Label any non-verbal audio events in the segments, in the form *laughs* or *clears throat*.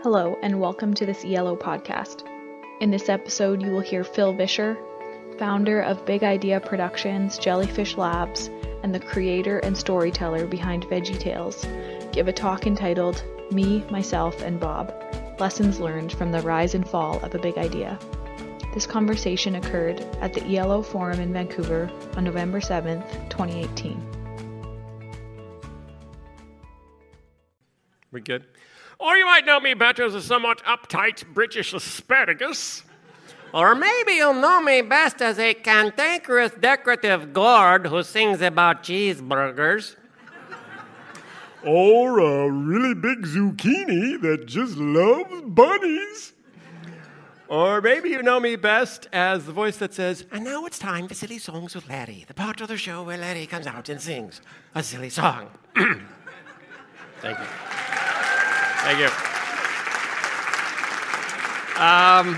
Hello, and welcome to this ELO podcast. In this episode, you will hear Phil Vischer, founder of Big Idea Productions, Jellyfish Labs, and the creator and storyteller behind Veggie Tales, give a talk entitled Me, Myself, and Bob Lessons Learned from the Rise and Fall of a Big Idea. This conversation occurred at the ELO Forum in Vancouver on November 7th, 2018. We good? Or you might know me better as a somewhat uptight British asparagus. Or maybe you'll know me best as a cantankerous decorative gourd who sings about cheeseburgers. Or a really big zucchini that just loves bunnies. Or maybe you know me best as the voice that says, And now it's time for Silly Songs with Larry, the part of the show where Larry comes out and sings a silly song. *clears throat* Thank you. Thank you. Um,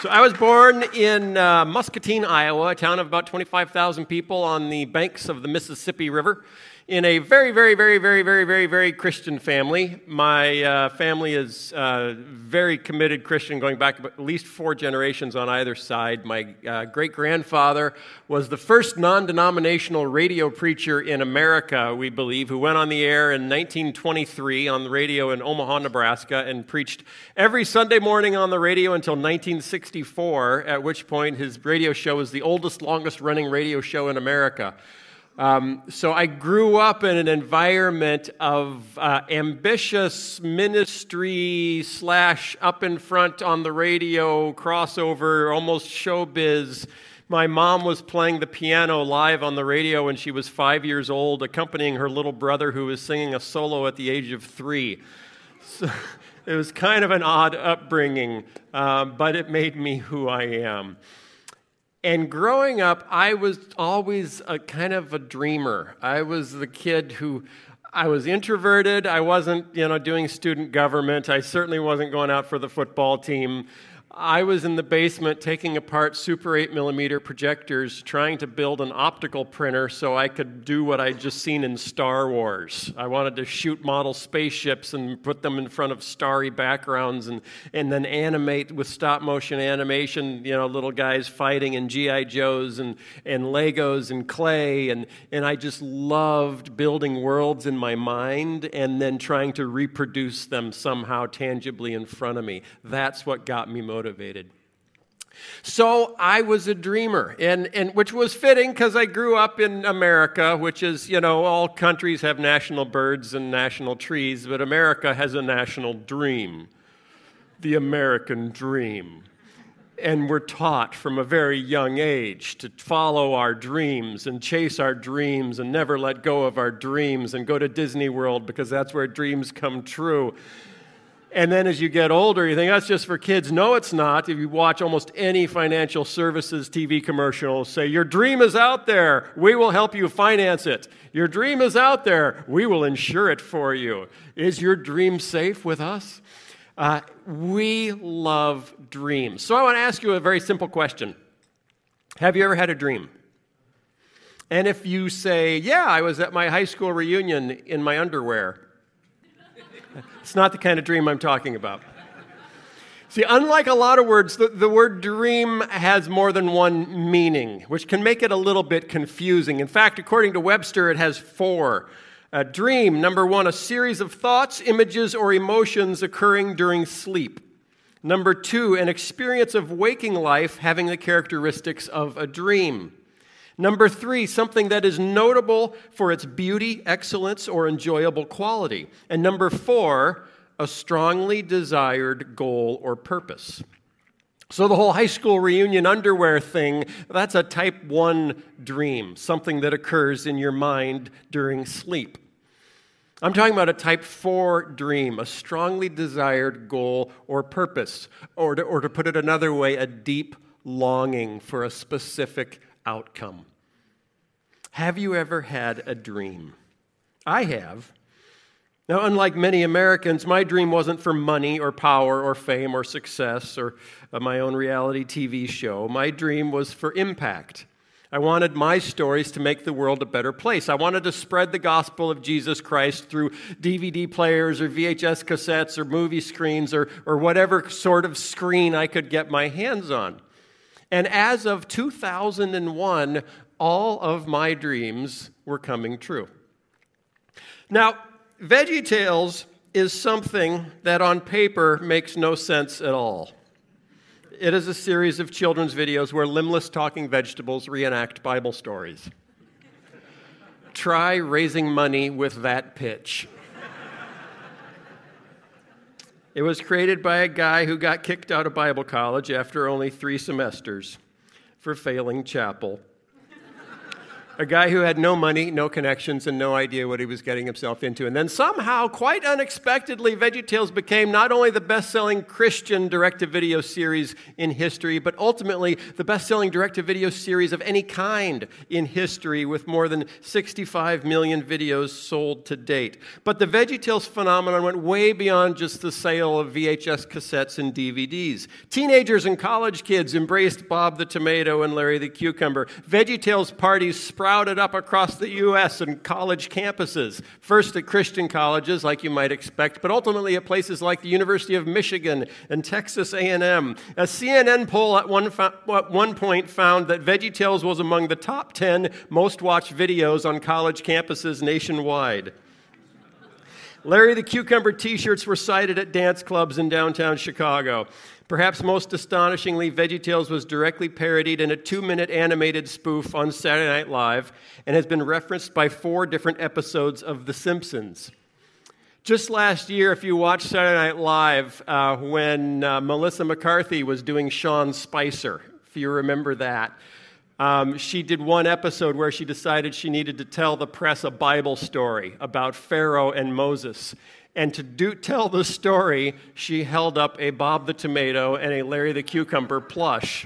so I was born in uh, Muscatine, Iowa, a town of about 25,000 people on the banks of the Mississippi River in a very, very, very, very, very, very, very Christian family. My uh, family is uh, very committed Christian, going back at least four generations on either side. My uh, great grandfather was the first non denominational radio preacher in America, we believe, who went on the air in 1923 on the radio in Omaha, Nebraska, and preached every Sunday morning on the radio until 1964, at which point his radio show was the oldest, longest running radio show in America. Um, so I grew up in an environment of uh, ambitious ministry slash up in front on the radio crossover, almost showbiz. My mom was playing the piano live on the radio when she was five years old, accompanying her little brother who was singing a solo at the age of three. So *laughs* it was kind of an odd upbringing, uh, but it made me who I am. And growing up, I was always a kind of a dreamer. I was the kid who I was introverted. I wasn't, you know, doing student government. I certainly wasn't going out for the football team. I was in the basement taking apart Super 8 millimeter projectors, trying to build an optical printer so I could do what I'd just seen in Star Wars. I wanted to shoot model spaceships and put them in front of starry backgrounds and, and then animate with stop motion animation, you know, little guys fighting and G.I. Joes and, and Legos and clay. And, and I just loved building worlds in my mind and then trying to reproduce them somehow tangibly in front of me. That's what got me motivated motivated. So I was a dreamer, and, and which was fitting because I grew up in America, which is, you know, all countries have national birds and national trees, but America has a national dream the American dream. And we're taught from a very young age to follow our dreams and chase our dreams and never let go of our dreams and go to Disney World because that's where dreams come true. And then as you get older, you think that's just for kids. No, it's not. If you watch almost any financial services TV commercial, say, Your dream is out there. We will help you finance it. Your dream is out there. We will insure it for you. Is your dream safe with us? Uh, we love dreams. So I want to ask you a very simple question Have you ever had a dream? And if you say, Yeah, I was at my high school reunion in my underwear. *laughs* It's not the kind of dream I'm talking about. See, unlike a lot of words, the, the, word dream has more than one meaning, which can make it a little bit confusing. In fact, according to Webster, it has four. A dream, number one, a series of thoughts, images, or emotions occurring during sleep. Number two, an experience of waking life having the characteristics of a dream. Number three, something that is notable for its beauty, excellence, or enjoyable quality. And number four, a strongly desired goal or purpose. So, the whole high school reunion underwear thing, that's a type one dream, something that occurs in your mind during sleep. I'm talking about a type 4 dream, a strongly desired goal or purpose, or to, or to put it another way, a deep longing for a specific outcome. Have you ever had a dream? I have. Now, unlike many Americans, my dream wasn't for money or power or fame or success or uh, my own reality TV show. My dream was for impact. I wanted my stories to make the world a better place. I wanted to spread the gospel of Jesus Christ through DVD players or VHS cassettes or movie screens or, or whatever sort of screen I could get my hands on. And as of 2001, all of my dreams were coming true. Now, Veggie Tales is something that on paper makes no sense at all. It is a series of children's videos where limbless talking vegetables reenact Bible stories. Try raising money with that pitch. It was created by a guy who got kicked out of Bible college after only three semesters for failing chapel a guy who had no money, no connections, and no idea what he was getting himself into. And then somehow, quite unexpectedly, VeggieTales became not only the best selling Christian direct to video series in history, but ultimately the best selling direct to video series of any kind in history, with more than 65 million videos sold to date. But the VeggieTales phenomenon went way beyond just the sale of VHS cassettes and DVDs. Teenagers and college kids embraced Bob the Tomato and Larry the Cucumber. VeggieTales parties sprouted up across the U.S. and college campuses. First at Christian colleges, like you might expect, but ultimately at places like the University of Michigan and Texas A&M. A CNN poll at one, at one point found that VeggieTales was among the top 10 most watched videos on college campuses nationwide. Larry the Cucumber t shirts were sighted at dance clubs in downtown Chicago. Perhaps most astonishingly, VeggieTales was directly parodied in a two minute animated spoof on Saturday Night Live and has been referenced by four different episodes of The Simpsons. Just last year, if you watched Saturday Night Live, uh, when uh, Melissa McCarthy was doing Sean Spicer, if you remember that, um, she did one episode where she decided she needed to tell the press a Bible story about Pharaoh and Moses. And to do, tell the story, she held up a Bob the Tomato and a Larry the Cucumber plush.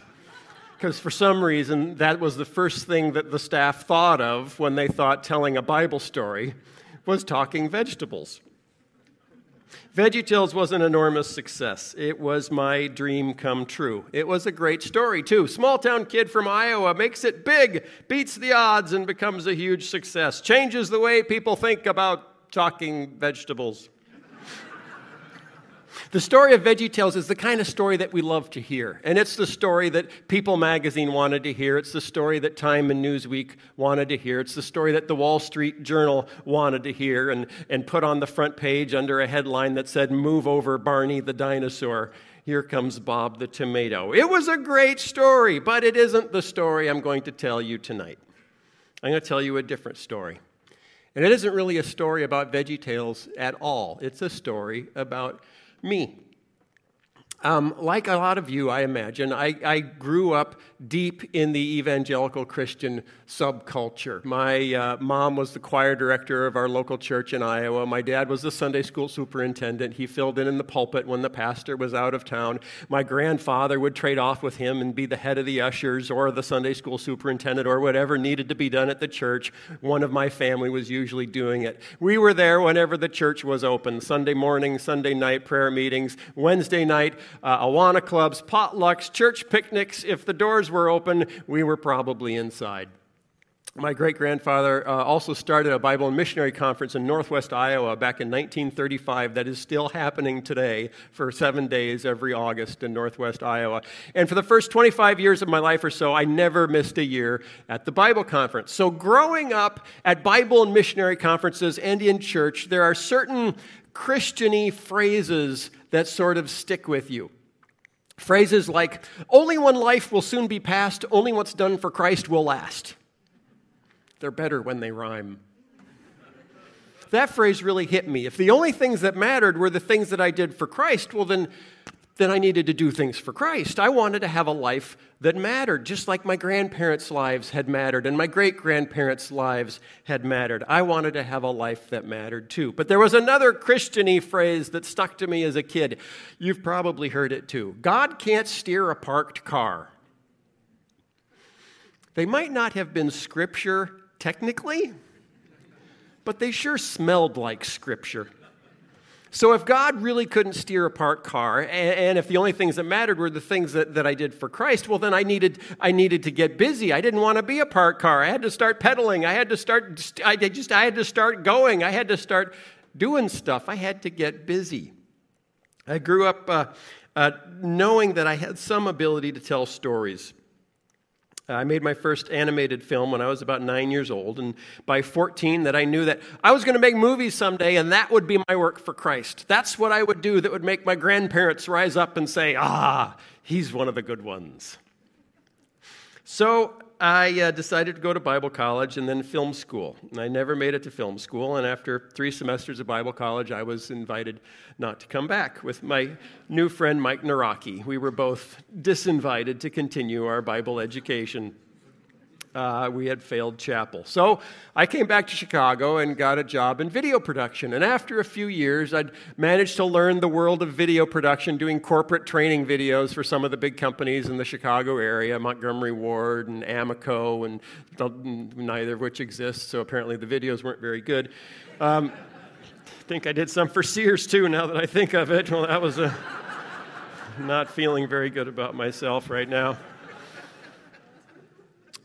Because for some reason, that was the first thing that the staff thought of when they thought telling a Bible story was talking vegetables. VeggieTales was an enormous success. It was my dream come true. It was a great story, too. Small town kid from Iowa makes it big, beats the odds, and becomes a huge success. Changes the way people think about talking vegetables. The story of VeggieTales is the kind of story that we love to hear. And it's the story that People magazine wanted to hear. It's the story that Time and Newsweek wanted to hear. It's the story that the Wall Street Journal wanted to hear and, and put on the front page under a headline that said, Move over Barney the dinosaur. Here comes Bob the tomato. It was a great story, but it isn't the story I'm going to tell you tonight. I'm going to tell you a different story. And it isn't really a story about VeggieTales at all. It's a story about me. Um, like a lot of you, I imagine, I, I, grew up deep in the evangelical Christian subculture. My uh, mom was the choir director of our local church in Iowa. My dad was the Sunday school superintendent. He filled in in the pulpit when the pastor was out of town. My grandfather would trade off with him and be the head of the ushers or the Sunday school superintendent or whatever needed to be done at the church. One of my family was usually doing it. We were there whenever the church was open Sunday morning, Sunday night prayer meetings, Wednesday night uh, Awana clubs, potlucks, church picnics. If the doors were open, we were probably inside. My great grandfather uh, also started a Bible and missionary conference in northwest Iowa back in 1935 that is still happening today for seven days every August in northwest Iowa. And for the first 25 years of my life or so, I never missed a year at the Bible conference. So, growing up at Bible and missionary conferences and in church, there are certain Christiany phrases that sort of stick with you. Phrases like, only one life will soon be passed, only what's done for Christ will last. They're better when they rhyme. That phrase really hit me. If the only things that mattered were the things that I did for Christ, well, then then I needed to do things for Christ. I wanted to have a life that mattered, just like my grandparents' lives had mattered and my great grandparents' lives had mattered. I wanted to have a life that mattered too. But there was another Christiany phrase that stuck to me as a kid. You've probably heard it too God can't steer a parked car. They might not have been scripture technically, but they sure smelled like scripture. So if God really couldn't steer a parked car, and, and, if the only things that mattered were the things that, that I did for Christ, well, then I needed, I needed to get busy. I didn't want to be a parked car. I had to start pedaling. I had to start, I just, I had to start going. I had to start doing stuff. I had to get busy. I grew up uh, uh, knowing that I had some ability to tell stories. I made my first animated film when I was about nine years old, and by 14, that I knew that I was going to make movies someday, and that would be my work for Christ. That's what I would do that would make my grandparents rise up and say, Ah, he's one of the good ones. So I uh, decided to go to Bible college and then film school. And I never made it to film school, and after three semesters of Bible college, I was invited not to come back with my new friend Mike Nawrocki. We were both disinvited to continue our Bible education uh, we had failed chapel. So I came back to Chicago and got a job in video production. And after a few years, I'd managed to learn the world of video production, doing corporate training videos for some of the big companies in the Chicago area Montgomery Ward and Amoco, and neither of which exists, so apparently the videos weren't very good. Um, I *laughs* think I did some for Sears too, now that I think of it. Well, that was a. *laughs* Not feeling very good about myself right now.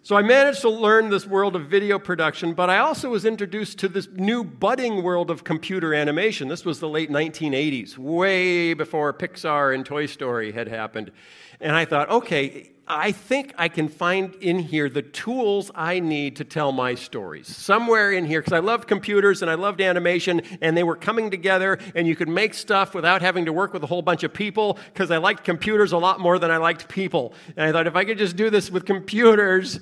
So I managed to learn this world of video production, but I also was introduced to this new budding world of computer animation. This was the late 1980s, way before Pixar and Toy Story had happened. And I thought, okay, I think I can find in here the tools I need to tell my stories. Somewhere in here, because I loved computers and I loved animation, and they were coming together, and you could make stuff without having to work with a whole bunch of people, because I liked computers a lot more than I liked people. And I thought, if I could just do this with computers,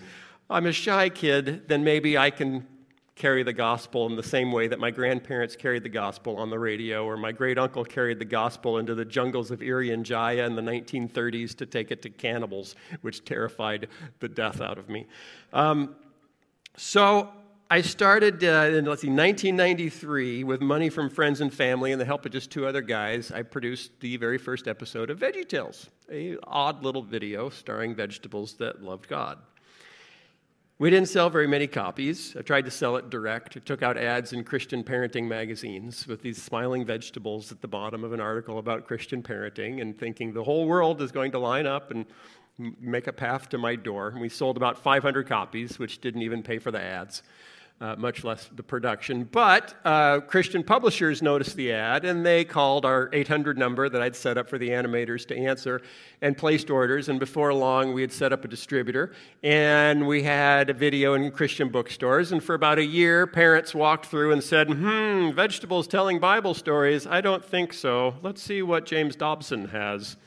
I'm a shy kid, then maybe I can carry the gospel in the same way that my grandparents carried the gospel on the radio, or my great uncle carried the gospel into the jungles of Irian Jaya in the 1930s to take it to cannibals, which terrified the death out of me. Um, so I started uh, in, let's see, 1993 with money from friends and family and the help of just two other guys. I produced the very first episode of VeggieTales, a odd little video starring vegetables that loved God. We didn't sell very many copies. I tried to sell it direct. I took out ads in Christian parenting magazines with these smiling vegetables at the bottom of an article about Christian parenting and thinking the whole world is going to line up and make a path to my door. And we sold about 500 copies, which didn't even pay for the ads uh, much less the production. But uh, Christian publishers noticed the ad and they called our 800 number that I'd set up for the animators to answer and placed orders. And before long, we had set up a distributor and we had a video in Christian bookstores. And for about a year, parents walked through and said, Hmm, vegetables telling Bible stories? I don't think so. Let's see what James Dobson has.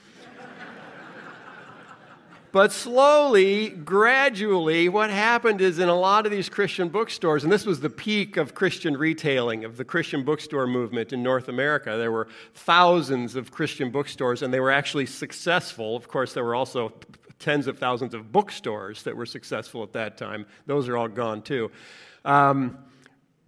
But slowly, gradually, what happened is in a lot of these Christian bookstores, and this was the peak of Christian retailing, of the Christian bookstore movement in North America, there were thousands of Christian bookstores, and they were actually successful. Of course, there were also tens of thousands of bookstores that were successful at that time. Those are all gone too. Um,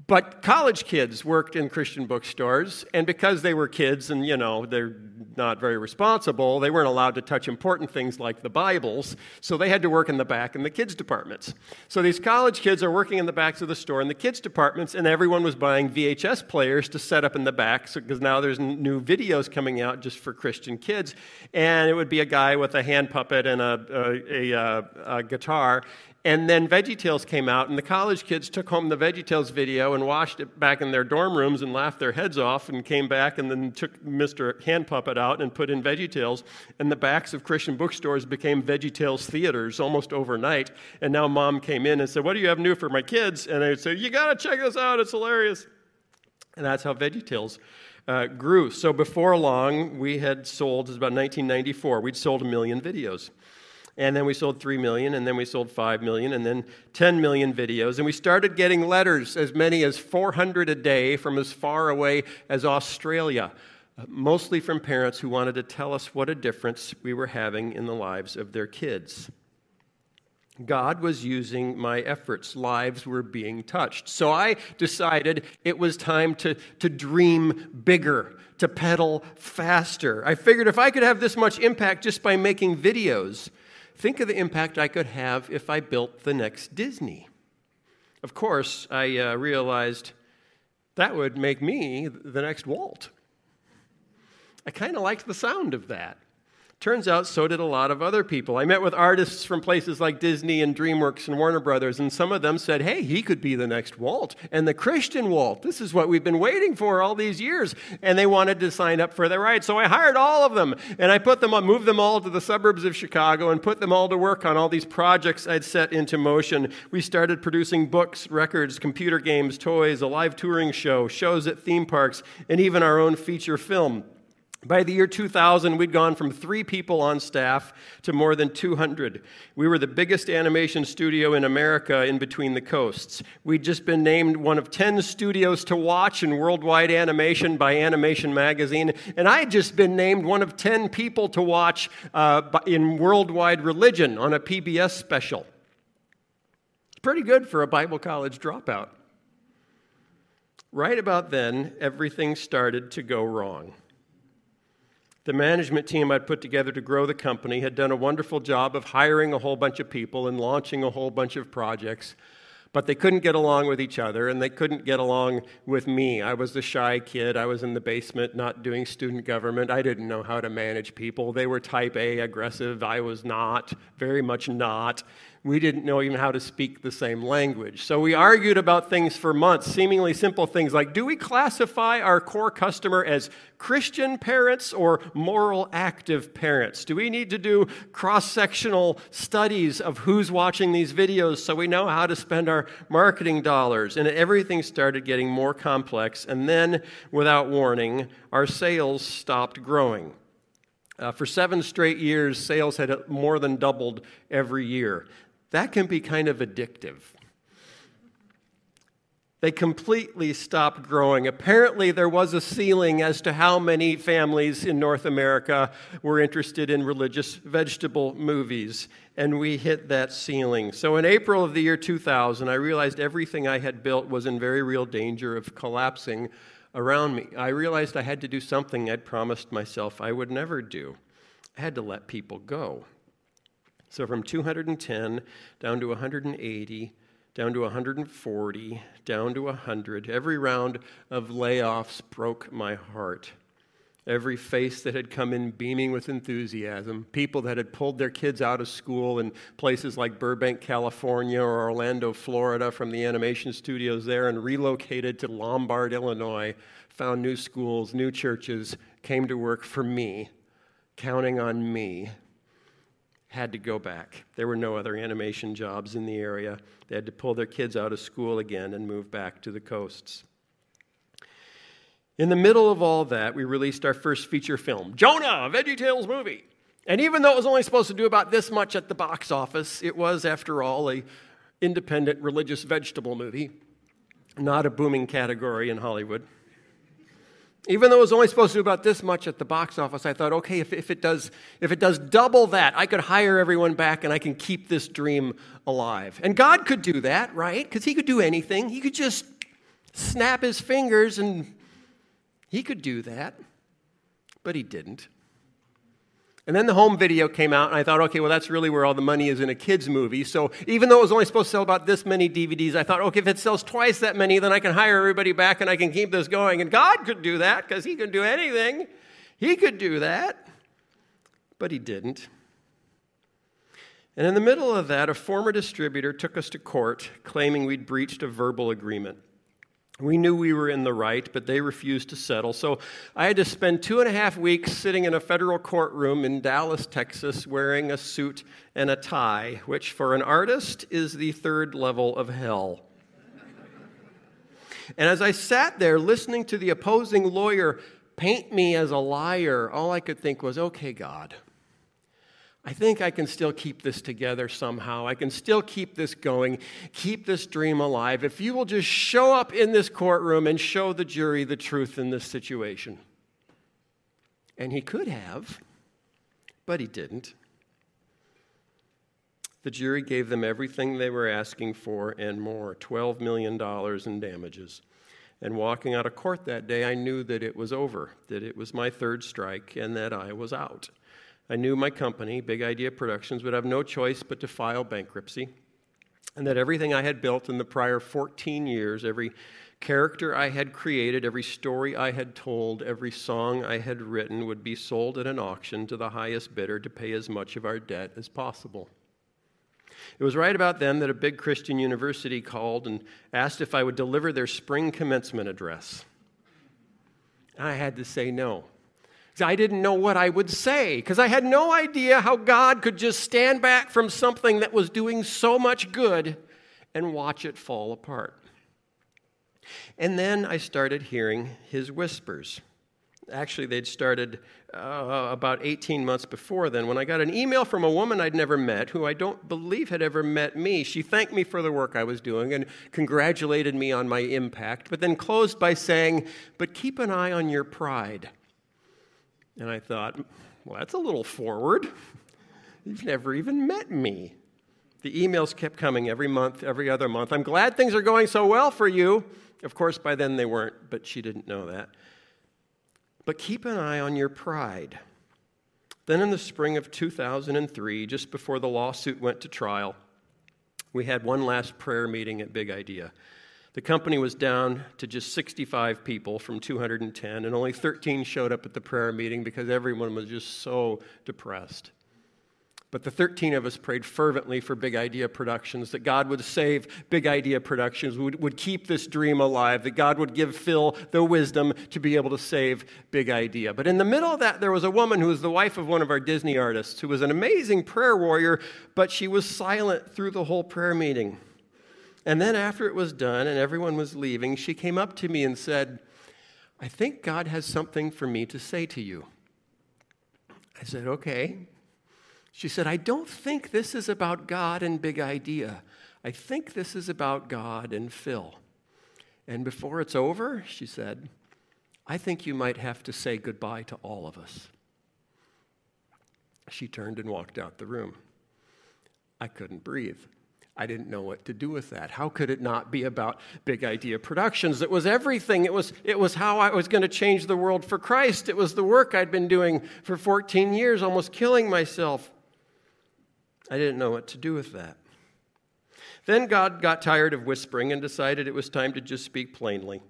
but college kids worked in Christian bookstores, and because they were kids and, you know, they're not very responsible, they weren't allowed to touch important things like the Bibles, so they had to work in the back in the kids' departments. So these college kids are working in the backs of the store in the kids' departments, and everyone was buying VHS players to set up in the back, because now there's new videos coming out just for Christian kids, and it would be a guy with a hand puppet and a, a, a, uh, a guitar, and then VeggieTales came out, and the college kids took home the VeggieTales video and watched it back in their dorm rooms and laughed their heads off, and came back and then took Mr. Hand Puppet out and put in VeggieTales. And the backs of Christian bookstores became VeggieTales theaters almost overnight. And now mom came in and said, What do you have new for my kids? And I would say, You got to check this out, it's hilarious. And that's how VeggieTales uh, grew. So before long, we had sold, it was about 1994, we'd sold a million videos and then we sold 3 million, and then we sold 5 million, and then 10 million videos. And we started getting letters, as many as 400 a day, from as far away as Australia, uh, mostly from parents who wanted to tell us what a difference we were having in the lives of their kids. God was using my efforts. Lives were being touched. So I decided it was time to, to dream bigger, to pedal faster. I figured if I could have this much impact just by making videos, think of the impact I could have if I built the next Disney. Of course, I uh, realized that would make me the next Walt. I kind of liked the sound of that. Turns out so did a lot of other people. I met with artists from places like Disney and DreamWorks and Warner Brothers, and some of them said, hey, he could be the next Walt, and the Christian Walt. This is what we've been waiting for all these years. And they wanted to sign up for the ride. So I hired all of them, and I put them on, moved them all to the suburbs of Chicago and put them all to work on all these projects I'd set into motion. We started producing books, records, computer games, toys, a live touring show, shows at theme parks, and even our own feature film. By the year 2000, we'd gone from three people on staff to more than 200. We were the biggest animation studio in America in between the coasts. We'd just been named one of 10 studios to watch in worldwide animation by Animation Magazine, and I had just been named one of 10 people to watch uh, in worldwide religion on a PBS special. It's pretty good for a Bible college dropout. Right about then, everything started to go wrong. The management team I'd put together to grow the company had done a wonderful job of hiring a whole bunch of people and launching a whole bunch of projects, but they couldn't get along with each other and they couldn't get along with me. I was the shy kid. I was in the basement not doing student government. I didn't know how to manage people. They were type A aggressive. I was not, very much not we didn't know even how to speak the same language. So we argued about things for months, seemingly simple things like do we classify our core customer as Christian parents or moral active parents? Do we need to do cross sectional studies of who's watching these videos so we know how to spend our marketing dollars? And everything started getting more complex. And then, without warning, our sales stopped growing. Uh, for seven straight years, sales had more than doubled every year that can be kind of addictive. They completely stopped growing. Apparently, there was a ceiling as to how many families in North America were interested in religious vegetable movies, and we hit that ceiling. So, in April of the year 2000, I realized everything I had built was in very real danger of collapsing around me. I realized I had to do something I'd promised myself I would never do. I had to let people go. So from 210 down to 180, down to 140, down to 100. Every round of layoffs broke my heart. Every face that had come in beaming with enthusiasm, people that had pulled their kids out of school in places like Burbank, California, or Orlando, Florida, from the animation studios there and relocated to Lombard, Illinois, found new schools, new churches, came to work for me, counting on me had to go back. There were no other animation jobs in the area. They had to pull their kids out of school again and move back to the coasts. In the middle of all that, we released our first feature film, Jonah, a VeggieTales movie. And even though it was only supposed to do about this much at the box office, it was, after all, a independent religious vegetable movie, not a booming category in Hollywood. Even though it was only supposed to do about this much at the box office, I thought, okay, if, if, it does, if it does double that, I could hire everyone back and I can keep this dream alive. And God could do that, right? Because He could do anything. He could just snap His fingers and He could do that. But He didn't. And then the home video came out, and I thought, okay, well, that's really where all the money is in a kid's movie. So even though it was only supposed to sell about this many DVDs, I thought, okay, if it sells twice that many, then I can hire everybody back and I can keep this going. And God could do that because He can do anything. He could do that. But He didn't. And in the middle of that, a former distributor took us to court claiming we'd breached a verbal agreement. We knew we were in the right, but they refused to settle. So I had to spend two and a half weeks sitting in a federal courtroom in Dallas, Texas, wearing a suit and a tie, which for an artist is the third level of hell. and as I sat there listening to the opposing lawyer paint me as a liar, all I could think was, okay, God. I think I can still keep this together somehow. I can still keep this going, keep this dream alive. If you will just show up in this courtroom and show the jury the truth in this situation. And he could have, but he didn't. The jury gave them everything they were asking for and more $12 million in damages. And walking out of court that day, I knew that it was over, that it was my third strike, and that I was out. I knew my company, Big Idea Productions, would have no choice but to file bankruptcy, and that everything I had built in the prior 14 years, every character I had created, every story I had told, every song I had written would be sold at an auction to the highest bidder to pay as much of our debt as possible. It was right about then that a big Christian university called and asked if I would deliver their spring commencement address. I had to say no. I didn't know what I would say because I had no idea how God could just stand back from something that was doing so much good and watch it fall apart. And then I started hearing his whispers. Actually, they'd started uh, about 18 months before then when I got an email from a woman I'd never met who I don't believe had ever met me. She thanked me for the work I was doing and congratulated me on my impact, but then closed by saying, But keep an eye on your pride. And I thought, Well, that's a little forward. You've never even met me. The emails kept coming every month, every other month. I'm glad things are going so well for you. Of course, by then they weren't, but she didn't know that. But keep an eye on your pride. Then, in the spring of 2003, just before the lawsuit went to trial, we had one last prayer meeting at Big Idea. The company was down to just 65 people from 210, and only 13 showed up at the prayer meeting because everyone was just so depressed. But the 13 of us prayed fervently for Big Idea Productions, that God would save Big Idea Productions, would, would keep this dream alive, that God would give Phil the wisdom to be able to save Big Idea. But in the middle of that, there was a woman who was the wife of one of our Disney artists, who was an amazing prayer warrior, but she was silent through the whole prayer meeting. And then, after it was done and everyone was leaving, she came up to me and said, I think God has something for me to say to you. I said, Okay. She said, I don't think this is about God and big idea. I think this is about God and Phil. And before it's over, she said, I think you might have to say goodbye to all of us. She turned and walked out the room. I couldn't breathe. I didn't know what to do with that. How could it not be about Big Idea Productions? It was everything. It was, it was how I was going to change the world for Christ. It was the work I'd been doing for 14 years, almost killing myself. I didn't know what to do with that. Then God got tired of whispering and decided it was time to just speak plainly.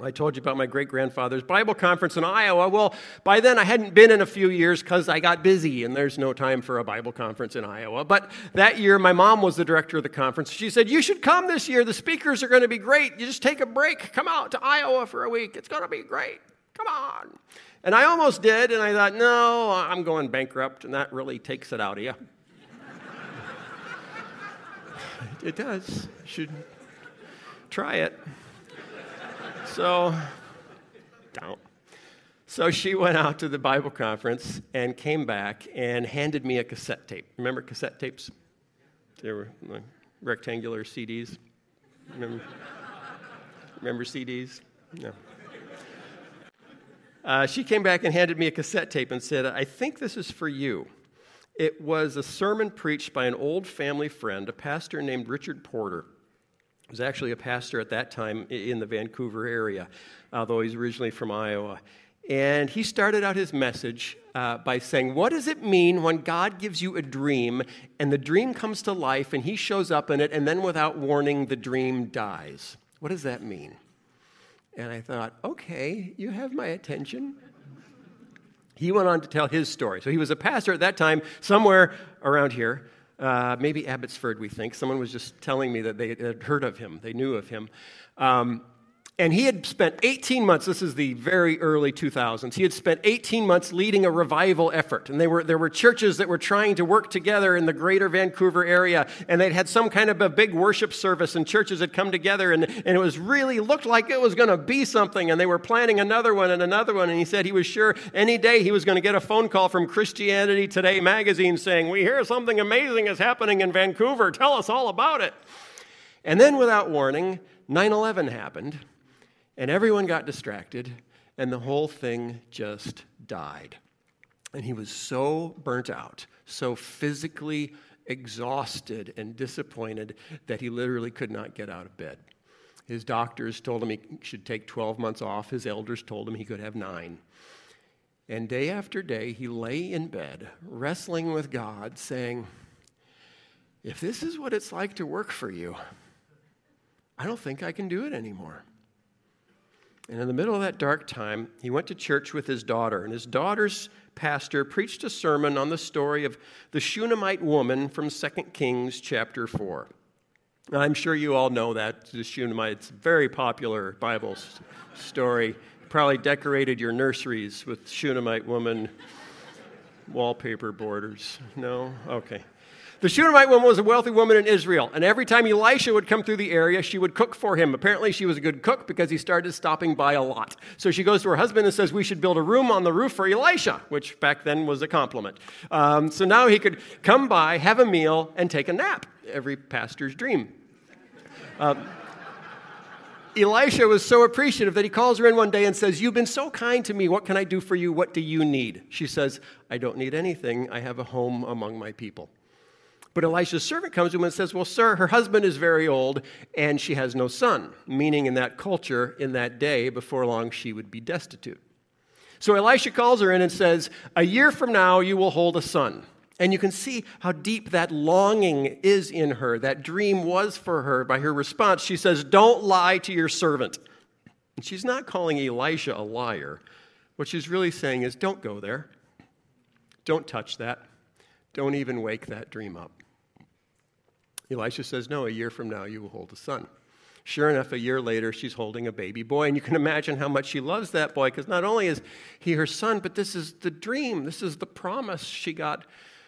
I told you about my great grandfather's Bible conference in Iowa. Well, by then I hadn't been in a few years because I got busy and there's no time for a Bible conference in Iowa. But that year, my mom was the director of the conference. She said, You should come this year. The speakers are going to be great. You just take a break. Come out to Iowa for a week. It's going to be great. Come on. And I almost did, and I thought, No, I'm going bankrupt, and that really takes it out of you. *laughs* It does. You should try it. So, don't. So she went out to the Bible conference and came back and handed me a cassette tape. Remember cassette tapes? They were like rectangular CDs. Remember, remember CDs? No. Uh, she came back and handed me a cassette tape and said, I think this is for you. It was a sermon preached by an old family friend, a pastor named Richard Porter. Was actually a pastor at that time in the Vancouver area, although he's originally from Iowa. And he started out his message uh, by saying, What does it mean when God gives you a dream and the dream comes to life and he shows up in it and then without warning the dream dies? What does that mean? And I thought, Okay, you have my attention he went on to tell his story. So he was a pastor at that time, somewhere around here, uh, maybe Abbotsford, we think. Someone was just telling me that they had heard of him, they knew of him. Um, and he had spent 18 months, this is the very early 2000s, he had spent 18 months leading a revival effort. And they were, there were churches that were trying to work together in the greater Vancouver area. And they'd had some kind of a big worship service, and churches had come together. And, and it was really looked like it was going to be something. And they were planning another one and another one. And he said he was sure any day he was going to get a phone call from Christianity Today magazine saying, We hear something amazing is happening in Vancouver. Tell us all about it. And then, without warning, 9 11 happened. And everyone got distracted, and the whole thing just died. And he was so burnt out, so physically exhausted and disappointed that he literally could not get out of bed. His doctors told him he should take 12 months off. His elders told him he could have nine. And day after day, he lay in bed, wrestling with God, saying, If this is what it's like to work for you, I don't think I can do it anymore. And in the middle of that dark time, he went to church with his daughter, and his daughter's pastor preached a sermon on the story of the Shunammite woman from 2 Kings chapter 4. I'm sure you all know that. The Shunammite's very popular Bible story. Probably decorated your nurseries with Shunammite woman wallpaper borders. No? Okay. The Shunammite woman was a wealthy woman in Israel, and every time Elisha would come through the area, she would cook for him. Apparently, she was a good cook because he started stopping by a lot. So she goes to her husband and says, We should build a room on the roof for Elisha, which back then was a compliment. Um, so now he could come by, have a meal, and take a nap. Every pastor's dream. Uh, Elisha was so appreciative that he calls her in one day and says, You've been so kind to me. What can I do for you? What do you need? She says, I don't need anything. I have a home among my people. But Elisha's servant comes to him and says, Well, sir, her husband is very old and she has no son, meaning in that culture, in that day, before long, she would be destitute. So Elisha calls her in and says, A year from now, you will hold a son. And you can see how deep that longing is in her. That dream was for her by her response. She says, Don't lie to your servant. And she's not calling Elisha a liar. What she's really saying is, Don't go there. Don't touch that. Don't even wake that dream up. Elisha says, No, a year from now you will hold a son. Sure enough, a year later, she's holding a baby boy. And you can imagine how much she loves that boy because not only is he her son, but this is the dream, this is the promise she got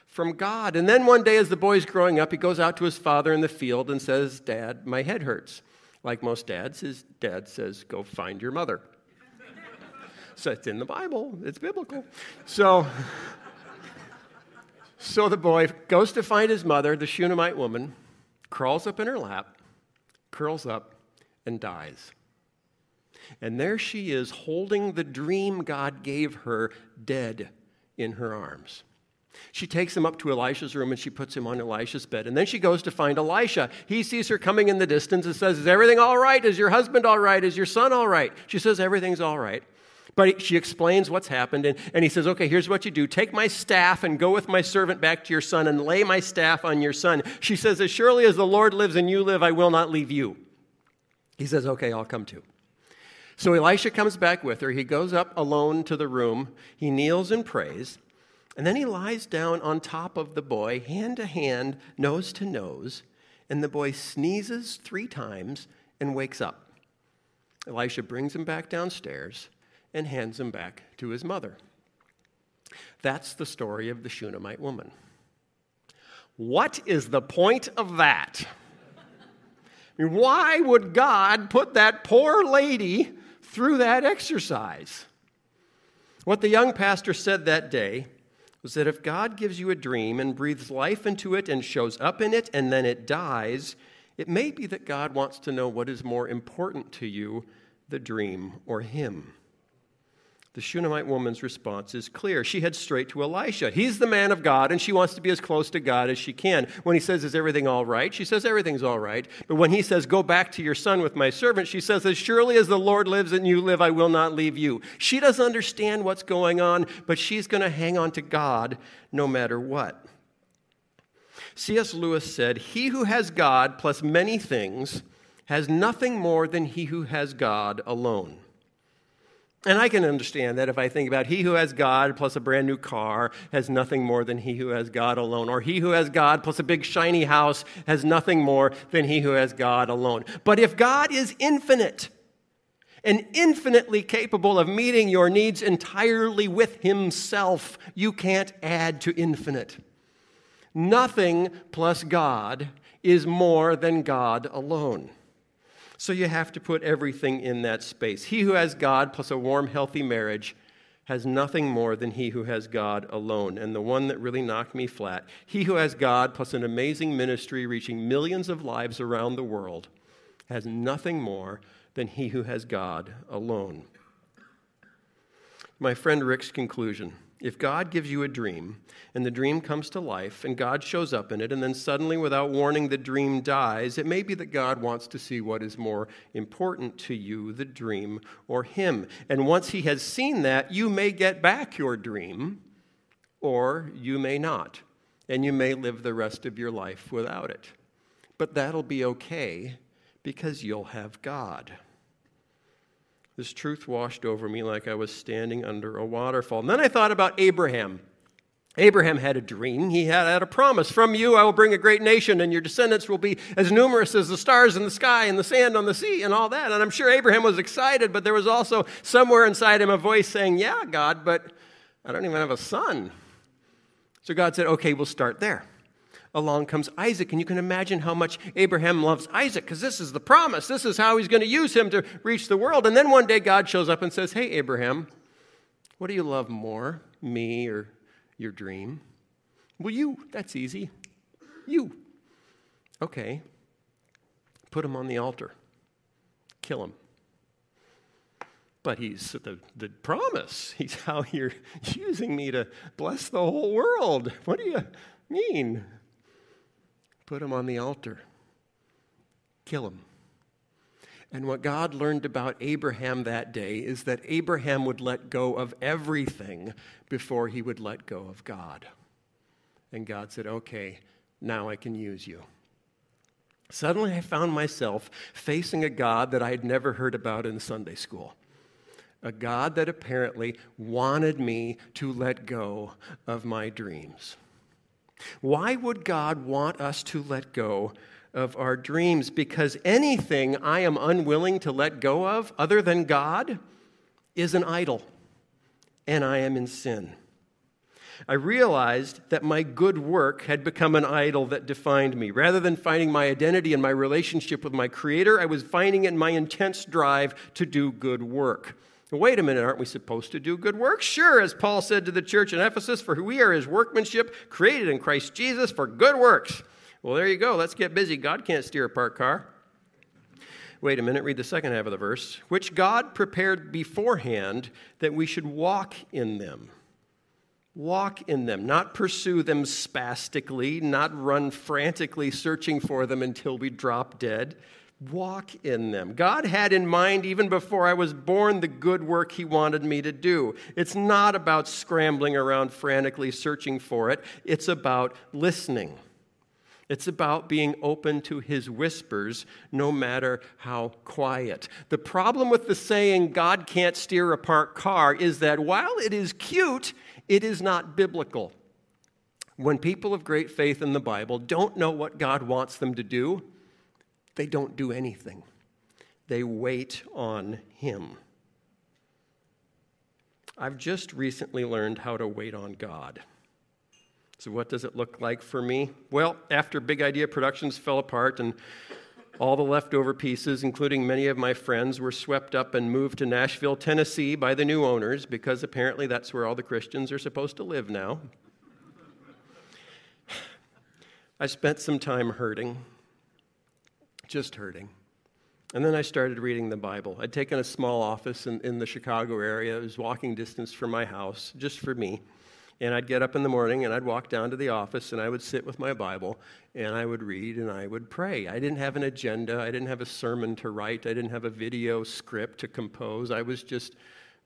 from God. And then one day, as the boy's growing up, he goes out to his father in the field and says, Dad, my head hurts. Like most dads, his dad says, Go find your mother. so it's in the Bible, it's biblical. So, so the boy goes to find his mother, the Shunammite woman, crawls up in her lap, curls up, and dies. And there she is, holding the dream God gave her dead in her arms. She takes him up to Elisha's room and she puts him on Elisha's bed. And then she goes to find Elisha. He sees her coming in the distance and says, Is everything all right? Is your husband all right? Is your son all right? She says, Everything's all right. But she explains what's happened, and, and he says, Okay, here's what you do. Take my staff and go with my servant back to your son and lay my staff on your son. She says, As surely as the Lord lives and you live, I will not leave you. He says, Okay, I'll come too. So Elisha comes back with her. He goes up alone to the room. He kneels and prays. And then he lies down on top of the boy, hand to hand, nose to nose, and the boy sneezes three times and wakes up. Elisha brings him back downstairs and hands him back to his mother. That's the story of the Shunammite woman. What is the point of that? I mean, why would God put that poor lady through that exercise? What the young pastor said that day was that if God gives you a dream and breathes life into it and shows up in it and then it dies, it may be that God wants to know what is more important to you, the dream or Him. The Shunammite woman's response is clear. She heads straight to Elisha. He's the man of God, and she wants to be as close to God as she can. When he says, Is everything all right? She says, Everything's all right. But when he says, Go back to your son with my servant, she says, As surely as the Lord lives and you live, I will not leave you. She doesn't understand what's going on, but she's going to hang on to God no matter what. C.S. Lewis said, He who has God plus many things has nothing more than he who has God alone. And I can understand that if I think about he who has God plus a brand new car has nothing more than he who has God alone. Or he who has God plus a big shiny house has nothing more than he who has God alone. But if God is infinite and infinitely capable of meeting your needs entirely with himself, you can't add to infinite. Nothing plus God is more than God alone. So you have to put everything in that space. He who has God plus a warm, healthy marriage has nothing more than he who has God alone. And the one that really knocked me flat he who has God plus an amazing ministry reaching millions of lives around the world has nothing more than he who has God alone. My friend Rick's conclusion if God gives you a dream and the dream comes to life and God shows up in it, and then suddenly, without warning, the dream dies, it may be that God wants to see what is more important to you, the dream or Him. And once He has seen that, you may get back your dream or you may not. And you may live the rest of your life without it. But that'll be okay because you'll have God. This truth washed over me like I was standing under a waterfall. And then I thought about Abraham. Abraham had a dream. He had, had, a promise. From you I will bring a great nation, and your descendants will be as numerous as the stars in the sky and the sand on the sea and all that. And I'm sure Abraham was excited, but there was also somewhere inside him a voice saying, Yeah, God, but I don't even have a son. So God said, Okay, we'll start there. Along comes Isaac, and you can imagine how much Abraham loves Isaac because this is the promise. This is how he's going to use him to reach the world. And then one day God shows up and says, Hey, Abraham, what do you love more, me or your dream? Well, you, that's easy. You. Okay. Put him on the altar, kill him. But he's the, the promise. *laughs* He's how you're *laughs* using me to bless the whole world. What do you mean? Put him on the altar, kill him. And what God learned about Abraham that day is that Abraham would let go of everything before he would let go of God. And God said, Okay, now I can use you. Suddenly I found myself facing a God that I had never heard about in Sunday school. A God that apparently wanted me to let go of my dreams. Why would God want us to let go of our dreams because anything I am unwilling to let go of other than God is an idol, and I am in sin. I realized that my good work had become an idol that defined me. Rather than finding my identity in my relationship with my Creator, I was finding it in my intense drive to do good work. Wait a minute, aren't we supposed to do good work? Sure, as Paul said to the church in Ephesus, for we are his workmanship, created in Christ Jesus for good works well, there you go. Let's get busy. God can't steer a parked car. Wait a minute, read the second half of the verse. Which God prepared beforehand that we should walk in them. Walk in them, not pursue them spastically, not run frantically searching for them until we drop dead. Walk in them. God had in mind, even before I was born, the good work He wanted me to do. It's not about scrambling around frantically searching for it, it's about listening. It's about being open to his whispers, no matter how quiet. The problem with the saying, God can't steer a parked car, is that while it is cute, it is not biblical. When people of great faith in the Bible don't know what God wants them to do, they don't do anything. They wait on him. I've just recently learned how to wait on God. So, what does it look like for me? Well, after Big Idea Productions fell apart and all the leftover pieces, including many of my friends, were swept up and moved to Nashville, Tennessee by the new owners because apparently that's where all the Christians are supposed to live now. *sighs* I spent some time hurting, just hurting. And then I started reading the Bible. I'd taken a small office in, in the Chicago area. It was walking distance from my house, just for me. And I'd get up in the morning and I'd walk down to the office and I would sit with my Bible and I would read and I would pray. I didn't have an agenda, I didn't have a sermon to write, I didn't have a video script to compose. I was just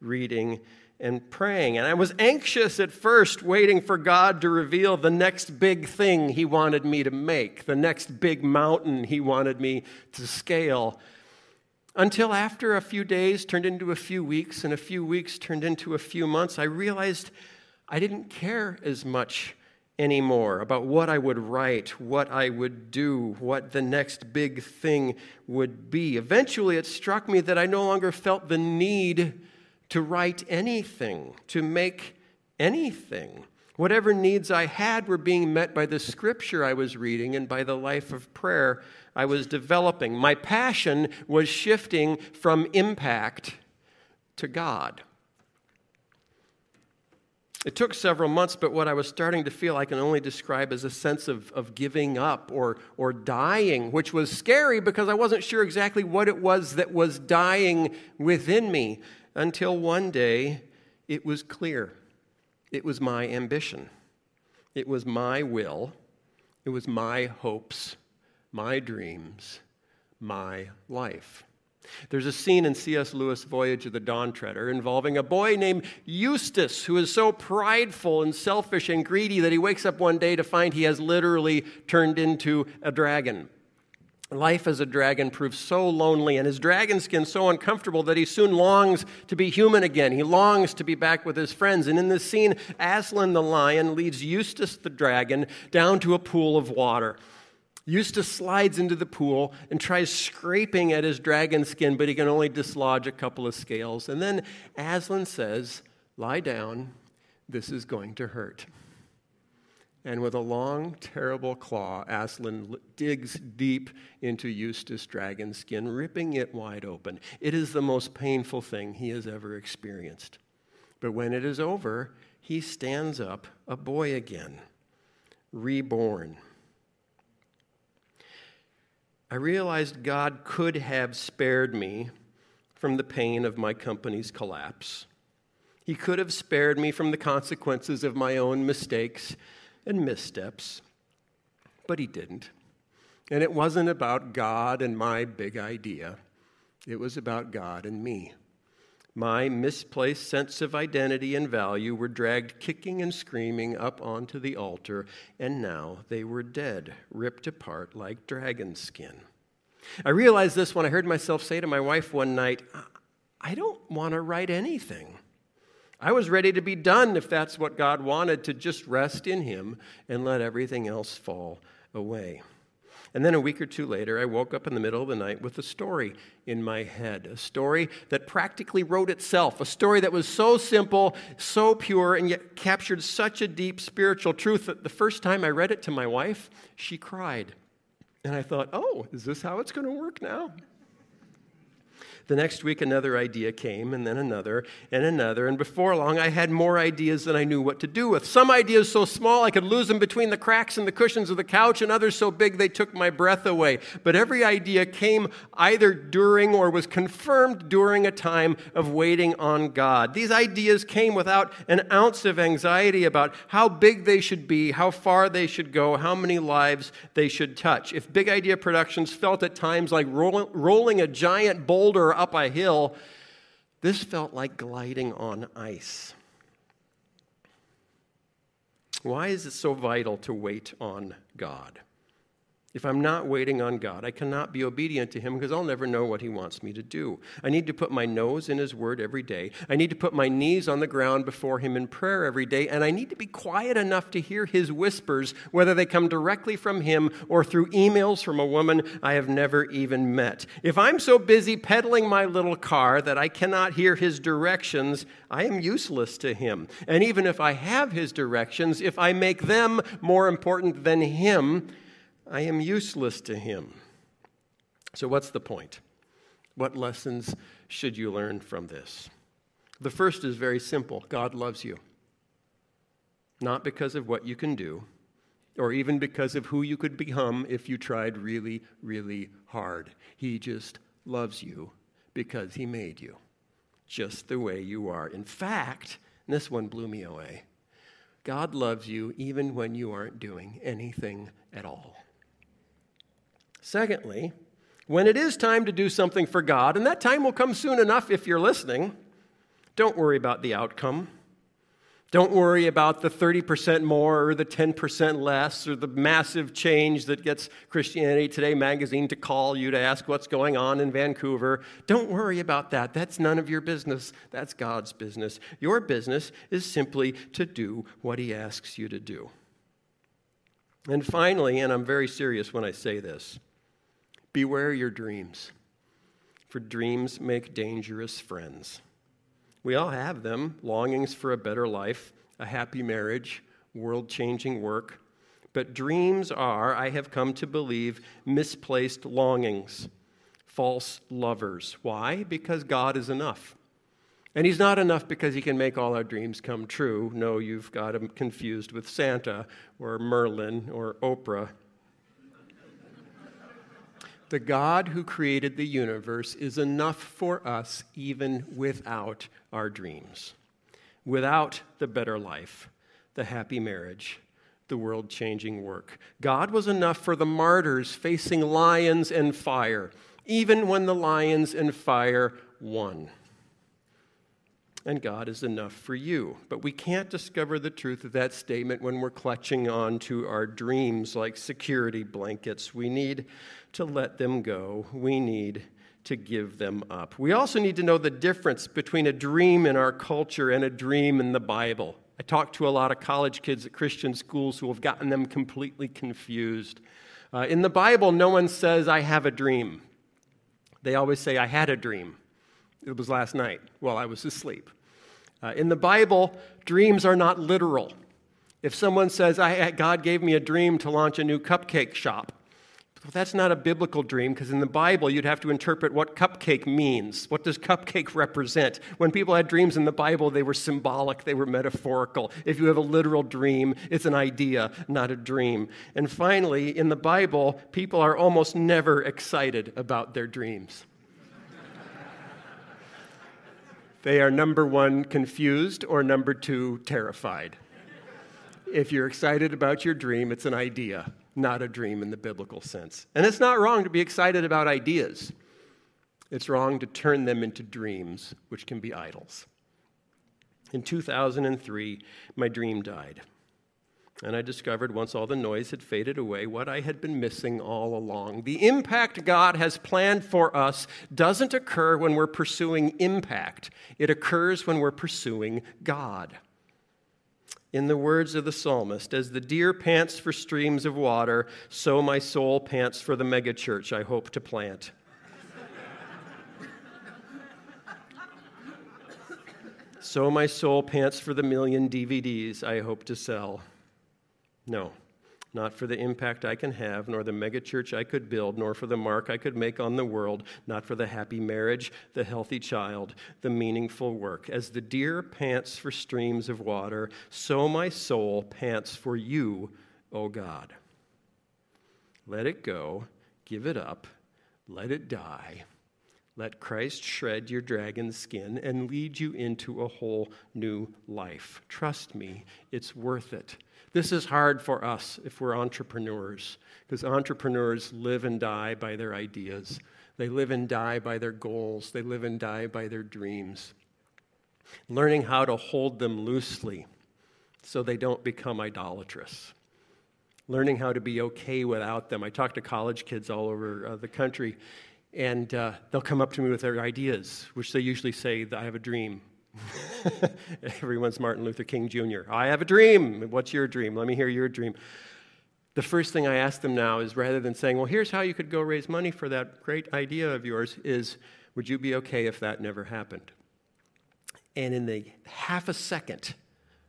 reading and praying. And I was anxious at first, waiting for God to reveal the next big thing He wanted me to make, the next big mountain He wanted me to scale. Until after a few days turned into a few weeks, and a few weeks turned into a few months, I realized I didn't care as much anymore about what I would write, what I would do, what the next big thing would be. Eventually, it struck me that I no longer felt the need to write anything, to make anything. Whatever needs I had were being met by the scripture I was reading and by the life of prayer I was developing. My passion was shifting from impact to God. It took several months, but what I was starting to feel I can only describe as a sense of, of giving up or, or dying, which was scary because I wasn't sure exactly what it was that was dying within me until one day it was clear. It was my ambition, it was my will, it was my hopes, my dreams, my life. There's a scene in C.S. Lewis' Voyage of the Dawn Treader involving a boy named Eustace who is so prideful and selfish and greedy that he wakes up one day to find he has literally turned into a dragon. Life as a dragon proves so lonely, and his dragon skin so uncomfortable that he soon longs to be human again. He longs to be back with his friends. And in this scene, Aslan the lion leads Eustace the dragon down to a pool of water. Eustace slides into the pool and tries scraping at his dragon skin, but he can only dislodge a couple of scales. And then Aslan says, Lie down, this is going to hurt. And with a long, terrible claw, Aslan digs deep into Eustace's dragon skin, ripping it wide open. It is the most painful thing he has ever experienced. But when it is over, he stands up a boy again, reborn. I realized God could have spared me from the pain of my company's collapse. He could have spared me from the consequences of my own mistakes and missteps, but he didn't. And it wasn't about God and my big idea, it was about God and me. My misplaced sense of identity and value were dragged kicking and screaming up onto the altar, and now they were dead, ripped apart like dragon skin. I realized this when I heard myself say to my wife one night, I don't want to write anything. I was ready to be done if that's what God wanted, to just rest in Him and let everything else fall away. And then a week or two later, I woke up in the middle of the night with a story in my head, a story that practically wrote itself, a story that was so simple, so pure, and yet captured such a deep spiritual truth that the first time I read it to my wife, she cried. And I thought, oh, is this how it's going to work now? The next week, another idea came, and then another, and another. And before long, I had more ideas than I knew what to do with. Some ideas so small I could lose them between the cracks in the cushions of the couch, and others so big they took my breath away. But every idea came either during or was confirmed during a time of waiting on God. These ideas came without an ounce of anxiety about how big they should be, how far they should go, how many lives they should touch. If Big Idea Productions felt at times like rolling a giant boulder up a hill. This felt like gliding on ice. Why is it so vital to wait on God? If I'm not waiting on God, I cannot be obedient to Him because I'll never know what He wants me to do. I need to put my nose in His Word every day. I need to put my knees on the ground before Him in prayer every day. And I need to be quiet enough to hear His whispers, whether they come directly from Him or through emails from a woman I have never even met. If I'm so busy pedaling my little car that I cannot hear His directions, I am useless to Him. And even if I have His directions, if I make them more important than Him, I am useless to him. So, what's the point? What lessons should you learn from this? The first is very simple God loves you. Not because of what you can do, or even because of who you could become if you tried really, really hard. He just loves you because He made you just the way you are. In fact, this one blew me away God loves you even when you aren't doing anything at all. Secondly, when it is time to do something for God, and that time will come soon enough if you're listening, don't worry about the outcome. Don't worry about the 30% more or the 10% less or the massive change that gets Christianity Today magazine to call you to ask what's going on in Vancouver. Don't worry about that. That's none of your business. That's God's business. Your business is simply to do what He asks you to do. And finally, and I'm very serious when I say this, Beware your dreams, for dreams make dangerous friends. We all have them longings for a better life, a happy marriage, world changing work. But dreams are, I have come to believe, misplaced longings, false lovers. Why? Because God is enough. And He's not enough because He can make all our dreams come true. No, you've got Him confused with Santa or Merlin or Oprah the God who created the universe is enough for us even without our dreams, without the better life, the happy marriage, the world changing work. God was enough for the martyrs facing lions and fire, even when the lions and fire won. And God is enough for you. But we can't discover the truth of that statement when we're clutching on to our dreams like security blankets. We need to let them go. We need to give them up. We also need to know the difference between a dream in our culture and a dream in the Bible. I talk to a lot of college kids at Christian schools who have gotten them completely confused. Uh, in the Bible, no one says, I have a dream. They always say, I had a dream. It was last night while I was asleep. Uh, in the Bible, dreams are not literal. If someone says, God gave me a dream to launch a new cupcake shop, well, that's not a biblical dream because in the Bible you'd have to interpret what cupcake means. What does cupcake represent? When people had dreams in the Bible, they were symbolic, they were metaphorical. If you have a literal dream, it's an idea, not a dream. And finally, in the Bible, people are almost never excited about their dreams. They are number one, confused, or number two, terrified. If you're excited about your dream, it's an idea, not a dream in the biblical sense. And it's not wrong to be excited about ideas, it's wrong to turn them into dreams, which can be idols. In 2003, my dream died. And I discovered once all the noise had faded away what I had been missing all along. The impact God has planned for us doesn't occur when we're pursuing impact, it occurs when we're pursuing God. In the words of the psalmist, as the deer pants for streams of water, so my soul pants for the megachurch I hope to plant. *laughs* so my soul pants for the million DVDs I hope to sell. No, not for the impact I can have, nor the megachurch I could build, nor for the mark I could make on the world, not for the happy marriage, the healthy child, the meaningful work. As the deer pants for streams of water, so my soul pants for you, O God. Let it go, give it up, let it die. Let Christ shred your dragon skin and lead you into a whole new life. Trust me, it's worth it. This is hard for us if we're entrepreneurs, because entrepreneurs live and die by their ideas. They live and die by their goals. They live and die by their dreams. Learning how to hold them loosely so they don't become idolatrous. Learning how to be okay without them. I talk to college kids all over uh, the country, and uh, they'll come up to me with their ideas, which they usually say, I have a dream. *laughs* Everyone's Martin Luther King Jr. I have a dream. What's your dream? Let me hear your dream. The first thing I ask them now is rather than saying, well, here's how you could go raise money for that great idea of yours, is would you be okay if that never happened? And in the half a second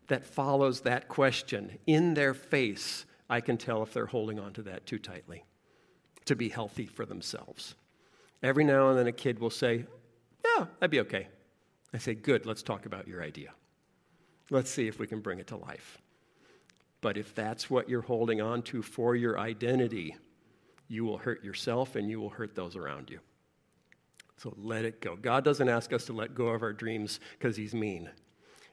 that follows that question, in their face, I can tell if they're holding on to that too tightly to be healthy for themselves. Every now and then a kid will say, Yeah, I'd be okay. I say, Good, let's talk about your idea. Let's see if we can bring it to life. But if that's what you're holding on to for your identity, you will hurt yourself and you will hurt those around you. So let it go. God doesn't ask us to let go of our dreams because He's mean.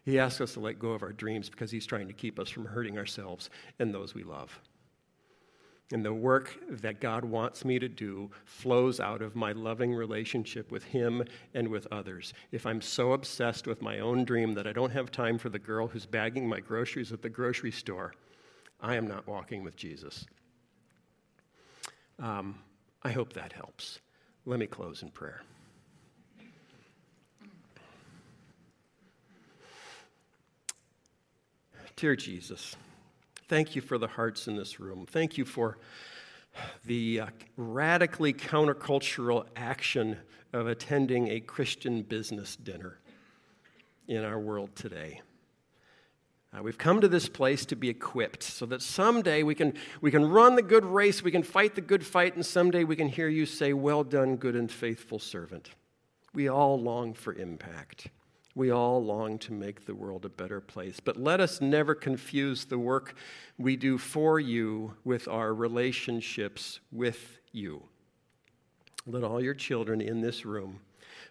He asks us to let go of our dreams because He's trying to keep us from hurting ourselves and those we love. And the work that God wants me to do flows out of my loving relationship with Him and with others. If I'm so obsessed with my own dream that I don't have time for the girl who's bagging my groceries at the grocery store, I am not walking with Jesus. Um, I hope that helps. Let me close in prayer. Dear Jesus, Thank you for the hearts in this room. Thank you for the uh, radically countercultural action of attending a Christian business dinner in our world today. Uh, we've come to this place to be equipped so that someday we can, we can run the good race, we can fight the good fight, and someday we can hear you say, Well done, good and faithful servant. We all long for impact. We all long to make the world a better place. But let us never confuse the work we do for you with our relationships with you. Let all your children in this room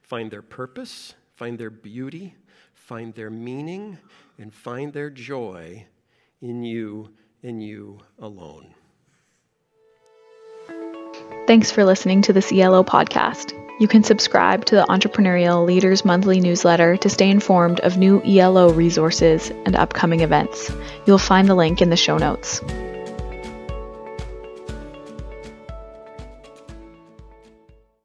find their purpose, find their beauty, find their meaning, and find their joy in you and you alone. Thanks for listening to the Cielo podcast. You can subscribe to the Entrepreneurial Leaders Monthly newsletter to stay informed of new ELO resources and upcoming events. You'll find the link in the show notes.